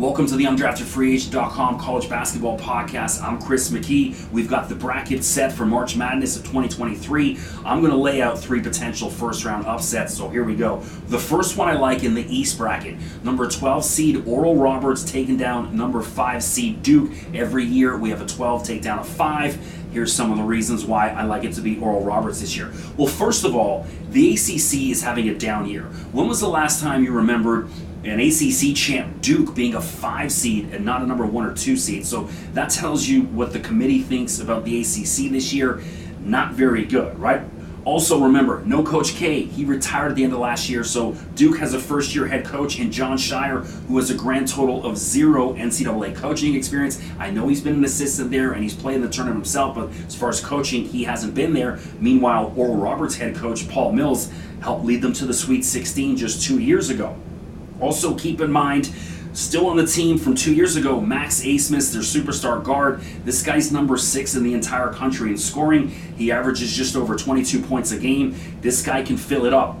Welcome to the UndraftedFreeAgent.com College Basketball Podcast. I'm Chris McKee. We've got the bracket set for March Madness of 2023. I'm going to lay out three potential first round upsets, so here we go. The first one I like in the East bracket number 12 seed Oral Roberts taking down number 5 seed Duke. Every year we have a 12 take down a 5. Here's some of the reasons why I like it to be Oral Roberts this year. Well, first of all, the ACC is having a down year. When was the last time you remembered an ACC champ, Duke, being a five seed and not a number one or two seed. So that tells you what the committee thinks about the ACC this year. Not very good, right? Also, remember, no Coach K. He retired at the end of last year, so Duke has a first year head coach in Jon Scheyer, who has a grand total of zero NCAA coaching experience. I know he's been an assistant there and he's played in the tournament himself, but as far as coaching, he hasn't been there. Meanwhile, Oral Roberts head coach Paul Mills helped lead them to the Sweet 16 just two years ago. Also, keep in mind, still on the team from two years ago, Max Abmas, their superstar guard. This guy's number six in the entire country in scoring. He averages just over 22 points a game. This guy can fill it up.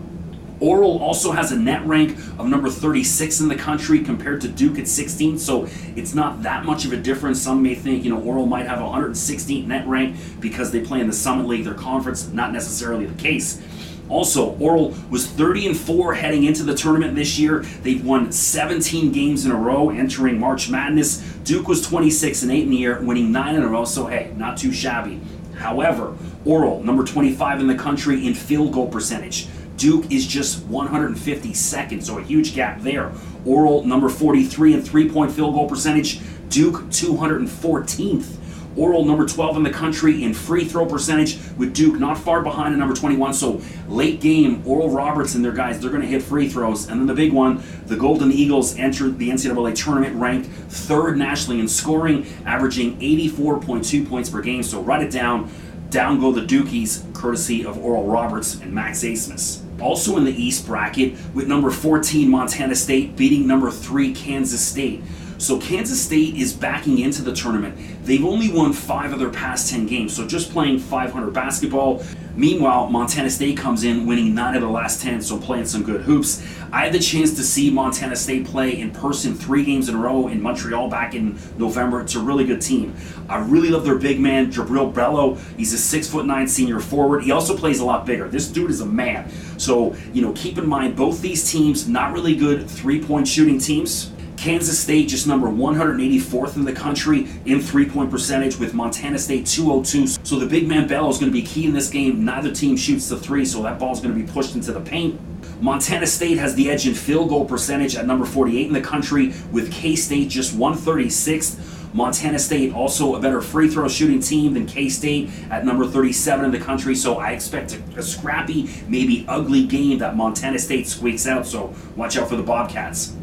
Oral also has a net rank of number 36 in the country compared to Duke at 16, so it's not that much of a difference. Some may think, you know, Oral might have a 116th net rank because they play in the Summit League, their conference. Not necessarily the case. Also, Oral was 30 and 4 heading into the tournament this year. They've won 17 games in a row entering March Madness. Duke was 26 and 8 in the year, winning 9 in a row, so hey, not too shabby. However, Oral, number 25 in the country in field goal percentage. Duke is just 152nd, so a huge gap there. Oral, number 43 in three point field goal percentage. Duke, 214th. Oral number 12 in the country in free throw percentage, with Duke not far behind at number 21. So late game, Oral Roberts and their guys, they're going to hit free throws. And then the big one, the Golden Eagles entered the NCAA tournament ranked third nationally in scoring, averaging 84.2 points per game. So write it down. Down go the Dukies, courtesy of Oral Roberts and Max Abmas. Also in the East bracket, with number 14 Montana State beating number 3 Kansas State. So Kansas State is backing into the tournament. They've only won five of their past 10 games, so just playing 500 basketball. Meanwhile, Montana State comes in winning nine of the last 10, so playing some good hoops. I had the chance to see Montana State play in person three games in a row in Montreal back in November. It's a really good team. I really love their big man, Jubrile Belo. He's a six foot nine senior forward. He also plays a lot bigger. This dude is a man. So, you know, keep in mind both these teams, not really good three point shooting teams. Kansas State just number 184th in the country in three point percentage with Montana State 202. So the big man Belo is going to be key in this game. Neither team shoots the three, so that ball is going to be pushed into the paint. Montana State has the edge in field goal percentage at number 48 in the country with K State just 136th. Montana State also a better free throw shooting team than K State at number 37 in the country. So I expect a, a, scrappy, maybe ugly game that Montana State squeaks out. So watch out for the Bobcats.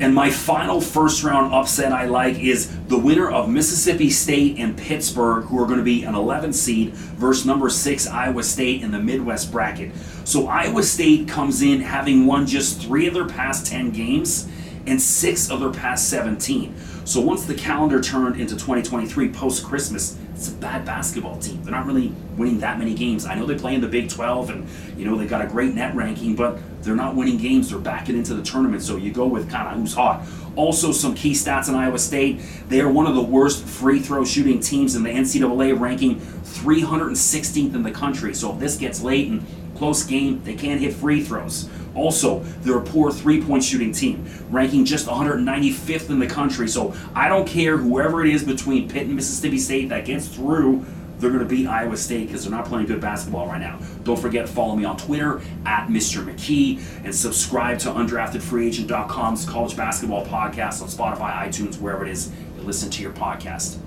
And my final first round upset I like is the winner of Mississippi State and Pittsburgh, who are going to be an 11 seed, versus number six Iowa State in the Midwest bracket. So Iowa State comes in having won just three of their past 10 games and six of their past 17. So once the calendar turned into 2023 post Christmas, it's a bad basketball team. They're not really winning that many games. I know they play in the Big 12 and you know they got a great net ranking, but they're not winning games. They're backing into the tournament, so you go with kind of who's hot. Also, some key stats in Iowa State. They are one of the worst free throw shooting teams in the NCAA, ranking 316th in the country. So if this gets late and close game, they can't hit free throws. Also, they're a poor three point shooting team, ranking just 195th in the country. So I don't care whoever it is between Pitt and Mississippi State that gets through they're going to beat Iowa State because they're not playing good basketball right now. Don't forget to follow me on Twitter at Mr. McKee and subscribe to UndraftedFreeAgent.com's college basketball podcast on Spotify, iTunes, wherever it is you listen to your podcast.